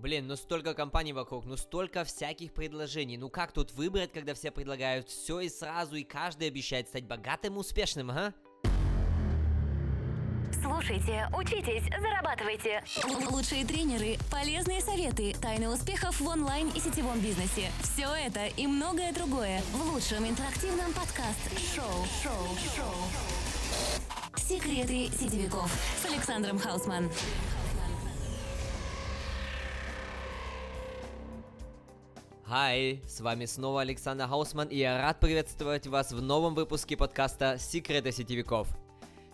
Блин, ну столько компаний вокруг, ну столько всяких предложений. Ну как тут выбрать, когда все предлагают все и сразу, и каждый обещает стать богатым и успешным, ага? Слушайте, учитесь, зарабатывайте. Лучшие тренеры, полезные советы, тайны успехов в онлайн и сетевом бизнесе. Все это и многое другое в лучшем интерактивном подкаст-шоу. Шоу, шоу. Секреты сетевиков с Александром Хаусман. Хай, с вами снова Александр Хаусман, и я рад приветствовать вас в новом выпуске подкаста «Секреты сетевиков».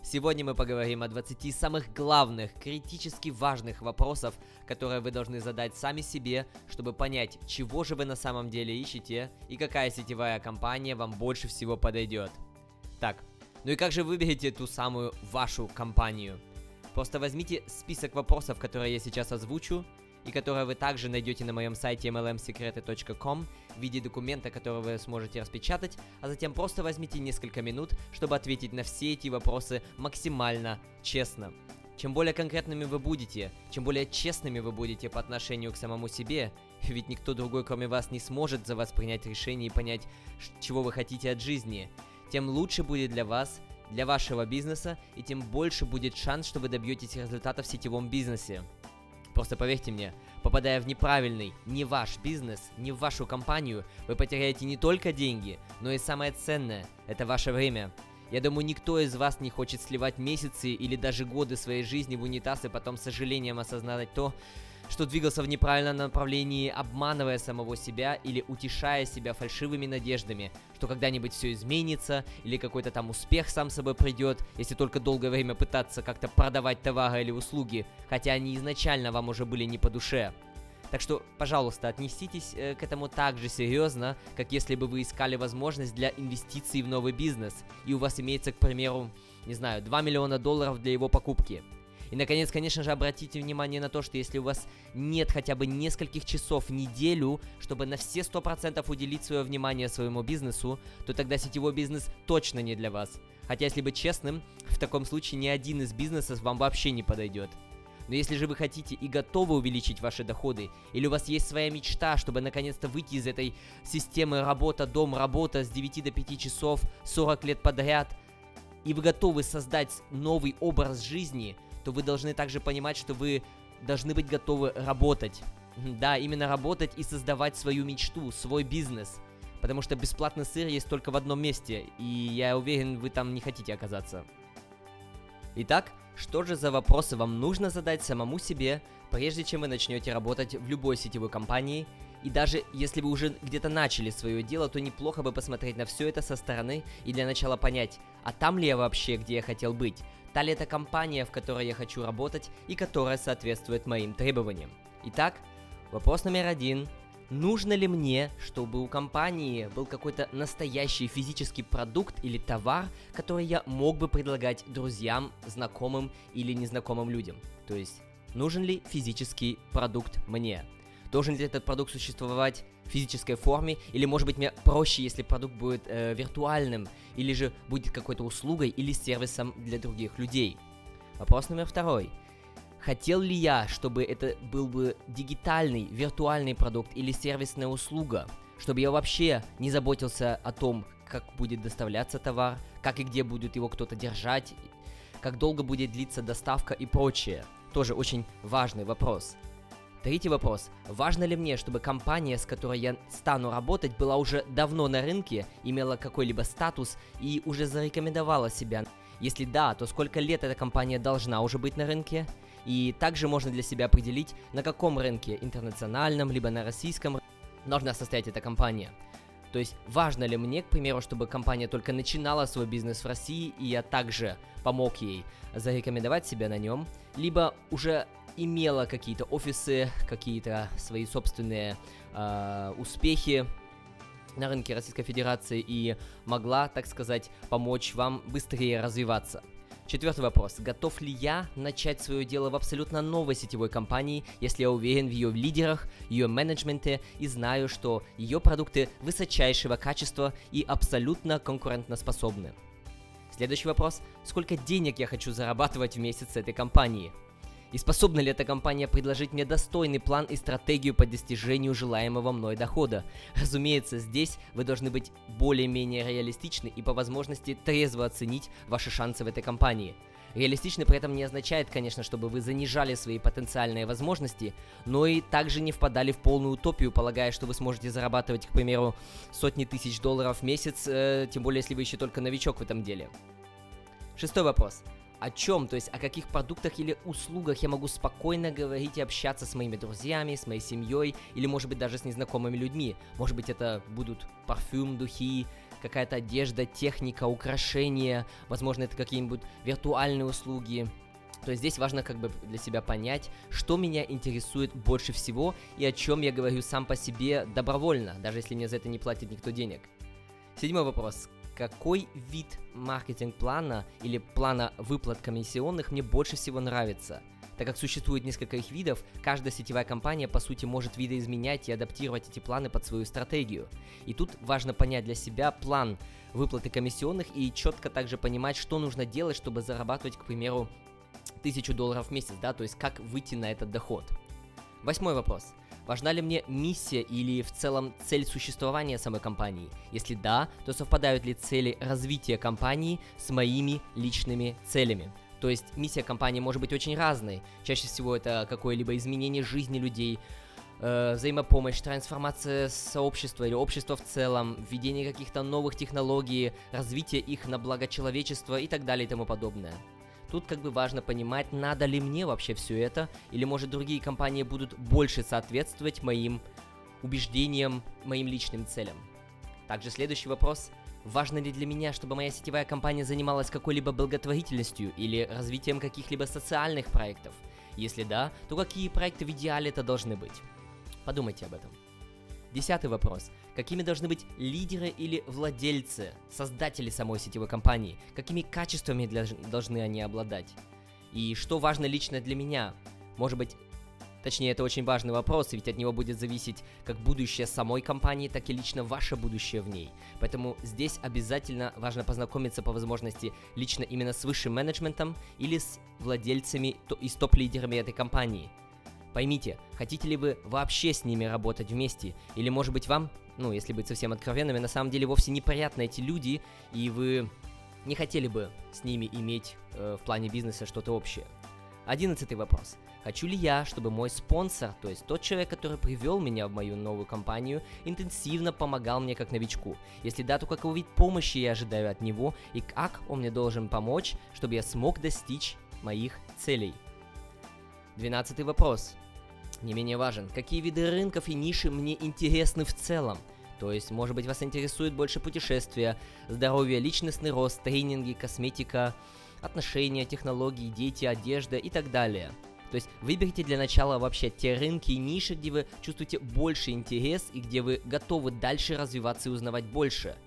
Сегодня мы поговорим о 20 самых главных, критически важных вопросов, которые вы должны задать сами себе, чтобы понять, чего же вы на самом деле ищете и какая сетевая компания вам больше всего подойдет. Так, ну и как же выберете ту самую вашу компанию? Просто возьмите список вопросов, которые я сейчас озвучу, и которое вы также найдете на моем сайте mlmsecrety.com в виде документа, который вы сможете распечатать, а затем просто возьмите несколько минут, чтобы ответить на все эти вопросы максимально честно. Чем более конкретными вы будете, чем более честными вы будете по отношению к самому себе, ведь никто другой кроме вас не сможет за вас принять решение и понять, чего вы хотите от жизни, тем лучше будет для вас, для вашего бизнеса, и тем больше будет шанс, что вы добьетесь результата в сетевом бизнесе. Просто поверьте мне, попадая в неправильный, не ваш бизнес, не в вашу компанию, вы потеряете не только деньги, но и самое ценное – это ваше время. Я думаю, никто из вас не хочет сливать месяцы или даже годы своей жизни в унитаз и потом с сожалением осознавать то, что двигался в неправильном направлении, обманывая самого себя или утешая себя фальшивыми надеждами, что когда-нибудь все изменится, или какой-то там успех сам собой придет, если только долгое время пытаться как-то продавать товары или услуги, хотя они изначально вам уже были не по душе. Так что, пожалуйста, отнеситесь э, к этому так же серьезно, как если бы вы искали возможность для инвестиций в новый бизнес, и у вас имеется, к примеру, не знаю, 2 миллиона долларов для его покупки – и, наконец, конечно же, обратите внимание на то, что если у вас нет хотя бы нескольких часов в неделю, чтобы на все 100% уделить свое внимание своему бизнесу, то тогда сетевой бизнес точно не для вас. Хотя, если быть честным, в таком случае ни один из бизнесов вам вообще не подойдет. Но если же вы хотите и готовы увеличить ваши доходы, или у вас есть своя мечта, чтобы наконец-то выйти из этой системы работа-дом, работа с 9 до 5 часов 40 лет подряд, и вы готовы создать новый образ жизни – то вы должны также понимать, что вы должны быть готовы работать. Да, именно работать и создавать свою мечту, свой бизнес. Потому что бесплатный сыр есть только в одном месте, и я уверен, вы там не хотите оказаться. Итак, что же за вопросы вам нужно задать самому себе, прежде чем вы начнете работать в любой сетевой компании и даже если вы уже где-то начали свое дело, то неплохо бы посмотреть на все это со стороны и для начала понять, а там ли я вообще, где я хотел быть, та ли это компания, в которой я хочу работать и которая соответствует моим требованиям. Итак, вопрос номер один. Нужно ли мне, чтобы у компании был какой-то настоящий физический продукт или товар, который я мог бы предлагать друзьям, знакомым или незнакомым людям? То есть, нужен ли физический продукт мне? Должен ли этот продукт существовать в физической форме, или может быть мне проще, если продукт будет э, виртуальным, или же будет какой-то услугой или сервисом для других людей. Вопрос номер второй. Хотел ли я, чтобы это был бы дигитальный, виртуальный продукт или сервисная услуга, чтобы я вообще не заботился о том, как будет доставляться товар, как и где будет его кто-то держать, как долго будет длиться доставка и прочее. Тоже очень важный вопрос. Третий вопрос. Важно ли мне, чтобы компания, с которой я стану работать, была уже давно на рынке, имела какой-либо статус и уже зарекомендовала себя? Если да, то сколько лет эта компания должна уже быть на рынке? И также можно для себя определить, на каком рынке, интернациональном, либо на российском, должна состоять эта компания. То есть важно ли мне, к примеру, чтобы компания только начинала свой бизнес в России, и я также помог ей зарекомендовать себя на нем, либо уже имела какие-то офисы, какие-то свои собственные э, успехи на рынке Российской Федерации и могла, так сказать, помочь вам быстрее развиваться. Четвертый вопрос. Готов ли я начать свое дело в абсолютно новой сетевой компании, если я уверен в ее лидерах, ее менеджменте и знаю, что ее продукты высочайшего качества и абсолютно конкурентоспособны? Следующий вопрос. Сколько денег я хочу зарабатывать в месяц с этой компании? И способна ли эта компания предложить мне достойный план и стратегию по достижению желаемого мной дохода? Разумеется, здесь вы должны быть более-менее реалистичны и по возможности трезво оценить ваши шансы в этой компании. Реалистичный при этом не означает, конечно, чтобы вы занижали свои потенциальные возможности, но и также не впадали в полную утопию, полагая, что вы сможете зарабатывать, к примеру, сотни тысяч долларов в месяц, э, тем более если вы еще только новичок в этом деле. Шестой вопрос о чем, то есть о каких продуктах или услугах я могу спокойно говорить и общаться с моими друзьями, с моей семьей или, может быть, даже с незнакомыми людьми. Может быть, это будут парфюм, духи, какая-то одежда, техника, украшения, возможно, это какие-нибудь виртуальные услуги. То есть здесь важно как бы для себя понять, что меня интересует больше всего и о чем я говорю сам по себе добровольно, даже если мне за это не платит никто денег. Седьмой вопрос какой вид маркетинг-плана или плана выплат комиссионных мне больше всего нравится. Так как существует несколько их видов, каждая сетевая компания по сути может видоизменять и адаптировать эти планы под свою стратегию. И тут важно понять для себя план выплаты комиссионных и четко также понимать, что нужно делать, чтобы зарабатывать, к примеру, тысячу долларов в месяц, да, то есть как выйти на этот доход. Восьмой вопрос. Важна ли мне миссия или в целом цель существования самой компании? Если да, то совпадают ли цели развития компании с моими личными целями? То есть миссия компании может быть очень разной. Чаще всего это какое-либо изменение жизни людей, э, взаимопомощь, трансформация сообщества или общества в целом, введение каких-то новых технологий, развитие их на благо человечества и так далее и тому подобное. Тут как бы важно понимать, надо ли мне вообще все это, или может другие компании будут больше соответствовать моим убеждениям, моим личным целям. Также следующий вопрос. Важно ли для меня, чтобы моя сетевая компания занималась какой-либо благотворительностью или развитием каких-либо социальных проектов? Если да, то какие проекты в идеале это должны быть? Подумайте об этом. Десятый вопрос. Какими должны быть лидеры или владельцы, создатели самой сетевой компании? Какими качествами для, должны они обладать? И что важно лично для меня? Может быть, Точнее, это очень важный вопрос, ведь от него будет зависеть как будущее самой компании, так и лично ваше будущее в ней. Поэтому здесь обязательно важно познакомиться по возможности лично именно с высшим менеджментом или с владельцами и с топ-лидерами этой компании. Поймите, хотите ли вы вообще с ними работать вместе, или может быть вам, ну, если быть совсем откровенными, на самом деле вовсе неприятны эти люди, и вы не хотели бы с ними иметь э, в плане бизнеса что-то общее. Одиннадцатый вопрос. Хочу ли я, чтобы мой спонсор, то есть тот человек, который привел меня в мою новую компанию, интенсивно помогал мне как новичку? Если да, то какой вид помощи я ожидаю от него и как он мне должен помочь, чтобы я смог достичь моих целей? Двенадцатый вопрос не менее важен. Какие виды рынков и ниши мне интересны в целом? То есть, может быть, вас интересует больше путешествия, здоровье, личностный рост, тренинги, косметика, отношения, технологии, дети, одежда и так далее. То есть выберите для начала вообще те рынки и ниши, где вы чувствуете больше интерес и где вы готовы дальше развиваться и узнавать больше.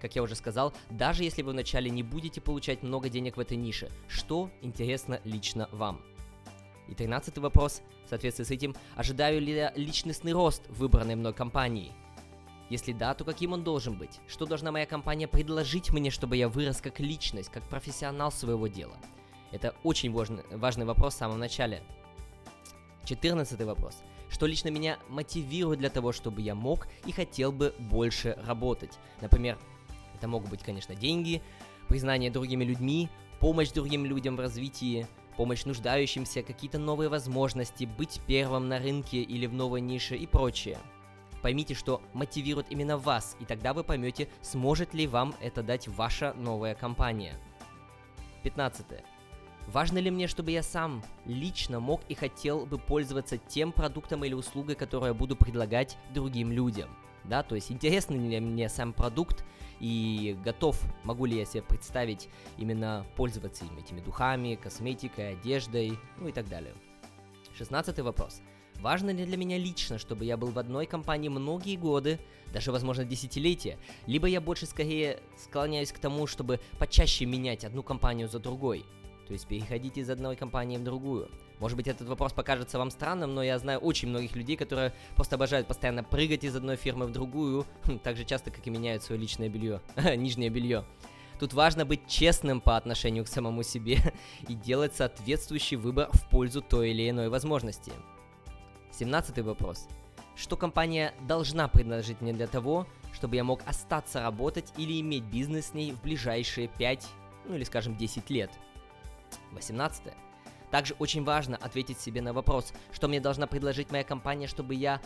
Как я уже сказал, даже если вы вначале не будете получать много денег в этой нише, что интересно лично вам. И тринадцатый вопрос, в соответствии с этим, ожидаю ли я личностный рост выбранной мной компании? Если да, то каким он должен быть? Что должна моя компания предложить мне, чтобы я вырос как личность, как профессионал своего дела? Это очень важный, важный вопрос в самом начале. Четырнадцатый вопрос. Что лично меня мотивирует для того, чтобы я мог и хотел бы больше работать? Например, это могут быть, конечно, деньги, признание другими людьми, помощь другим людям в развитии, помощь нуждающимся, какие-то новые возможности, быть первым на рынке или в новой нише и прочее. Поймите, что мотивирует именно вас, и тогда вы поймете, сможет ли вам это дать ваша новая компания. 15. Важно ли мне, чтобы я сам лично мог и хотел бы пользоваться тем продуктом или услугой, которую я буду предлагать другим людям? Да, то есть интересный ли мне сам продукт, и готов, могу ли я себе представить именно пользоваться им, этими духами, косметикой, одеждой, ну и так далее. Шестнадцатый вопрос. Важно ли для меня лично, чтобы я был в одной компании многие годы, даже, возможно, десятилетия, либо я больше скорее склоняюсь к тому, чтобы почаще менять одну компанию за другой, то есть переходить из одной компании в другую. Может быть, этот вопрос покажется вам странным, но я знаю очень многих людей, которые просто обожают постоянно прыгать из одной фирмы в другую, так же часто, как и меняют свое личное белье, нижнее белье. Тут важно быть честным по отношению к самому себе и делать соответствующий выбор в пользу той или иной возможности. 17 вопрос. Что компания должна предложить мне для того, чтобы я мог остаться работать или иметь бизнес с ней в ближайшие 5, ну или скажем 10 лет? 18. Также очень важно ответить себе на вопрос, что мне должна предложить моя компания, чтобы я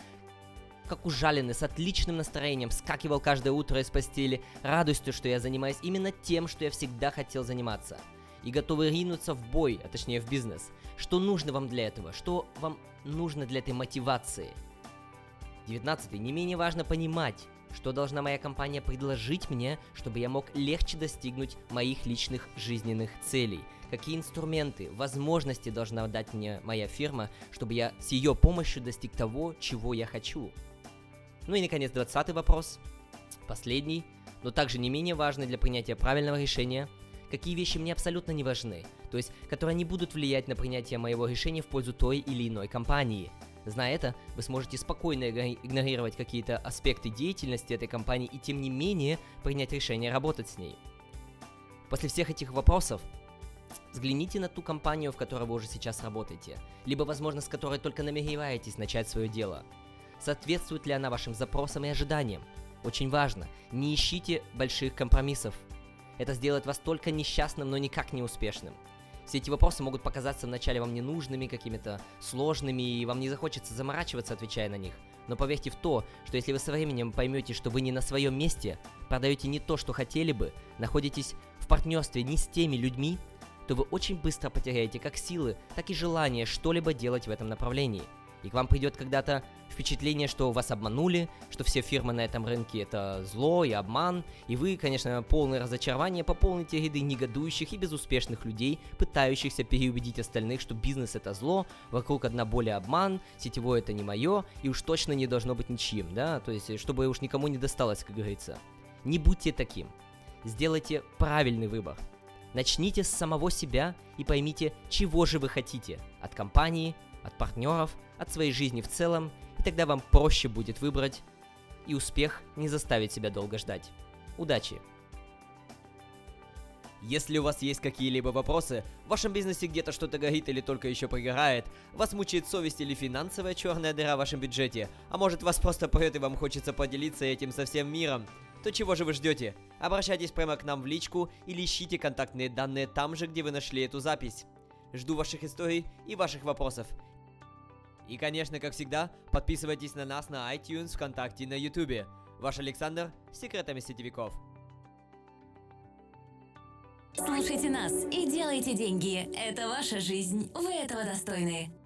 как ужаленный, с отличным настроением, скакивал каждое утро из постели, радостью, что я занимаюсь именно тем, что я всегда хотел заниматься. И готовы ринуться в бой, а точнее в бизнес. Что нужно вам для этого? Что вам нужно для этой мотивации? 19. Не менее важно понимать, что должна моя компания предложить мне, чтобы я мог легче достигнуть моих личных жизненных целей. Какие инструменты, возможности должна дать мне моя фирма, чтобы я с ее помощью достиг того, чего я хочу. Ну и, наконец, двадцатый вопрос, последний, но также не менее важный для принятия правильного решения. Какие вещи мне абсолютно не важны, то есть, которые не будут влиять на принятие моего решения в пользу той или иной компании. Зная это, вы сможете спокойно игнорировать какие-то аспекты деятельности этой компании и тем не менее принять решение работать с ней. После всех этих вопросов взгляните на ту компанию, в которой вы уже сейчас работаете, либо, возможно, с которой только намереваетесь начать свое дело – Соответствует ли она вашим запросам и ожиданиям? Очень важно, не ищите больших компромиссов. Это сделает вас только несчастным, но никак не успешным. Все эти вопросы могут показаться вначале вам ненужными, какими-то сложными, и вам не захочется заморачиваться, отвечая на них. Но поверьте в то, что если вы со временем поймете, что вы не на своем месте, продаете не то, что хотели бы, находитесь в партнерстве не с теми людьми, то вы очень быстро потеряете как силы, так и желание что-либо делать в этом направлении – и к вам придет когда-то впечатление, что вас обманули, что все фирмы на этом рынке это зло и обман, и вы, конечно, полное разочарование пополните ряды негодующих и безуспешных людей, пытающихся переубедить остальных, что бизнес это зло, вокруг одна более обман, сетевое это не мое, и уж точно не должно быть ничьим, да, то есть, чтобы уж никому не досталось, как говорится. Не будьте таким. Сделайте правильный выбор. Начните с самого себя и поймите, чего же вы хотите от компании, от партнеров, от своей жизни в целом, и тогда вам проще будет выбрать, и успех не заставит себя долго ждать. Удачи! Если у вас есть какие-либо вопросы, в вашем бизнесе где-то что-то горит или только еще пригорает, вас мучает совесть или финансовая черная дыра в вашем бюджете, а может вас просто прет и вам хочется поделиться этим со всем миром, то чего же вы ждете? Обращайтесь прямо к нам в личку или ищите контактные данные там же, где вы нашли эту запись. Жду ваших историй и ваших вопросов. И, конечно, как всегда, подписывайтесь на нас на iTunes, ВКонтакте и на YouTube. Ваш Александр с секретами сетевиков. Слушайте нас и делайте деньги. Это ваша жизнь. Вы этого достойны.